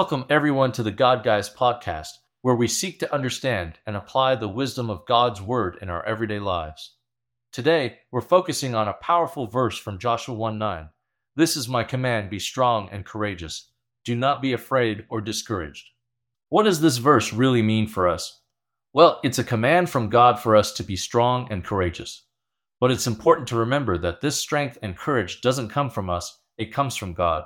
Welcome everyone to the God Guys podcast, where we seek to understand and apply the wisdom of God's word in our everyday lives. Today, we're focusing on a powerful verse from Joshua 1 9. This is my command be strong and courageous. Do not be afraid or discouraged. What does this verse really mean for us? Well, it's a command from God for us to be strong and courageous. But it's important to remember that this strength and courage doesn't come from us, it comes from God.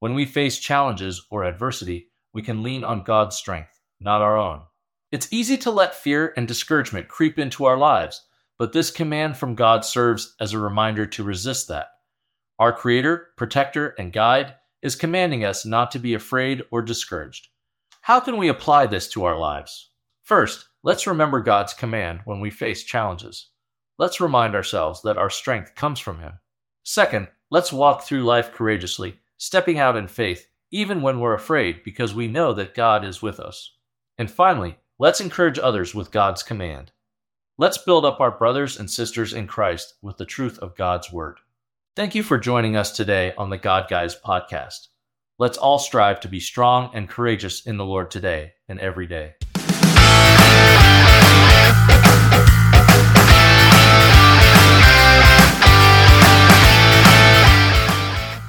When we face challenges or adversity, we can lean on God's strength, not our own. It's easy to let fear and discouragement creep into our lives, but this command from God serves as a reminder to resist that. Our Creator, Protector, and Guide is commanding us not to be afraid or discouraged. How can we apply this to our lives? First, let's remember God's command when we face challenges. Let's remind ourselves that our strength comes from Him. Second, let's walk through life courageously stepping out in faith, even when we're afraid, because we know that God is with us. And finally, let's encourage others with God's command. Let's build up our brothers and sisters in Christ with the truth of God's Word. Thank you for joining us today on the God Guys podcast. Let's all strive to be strong and courageous in the Lord today and every day.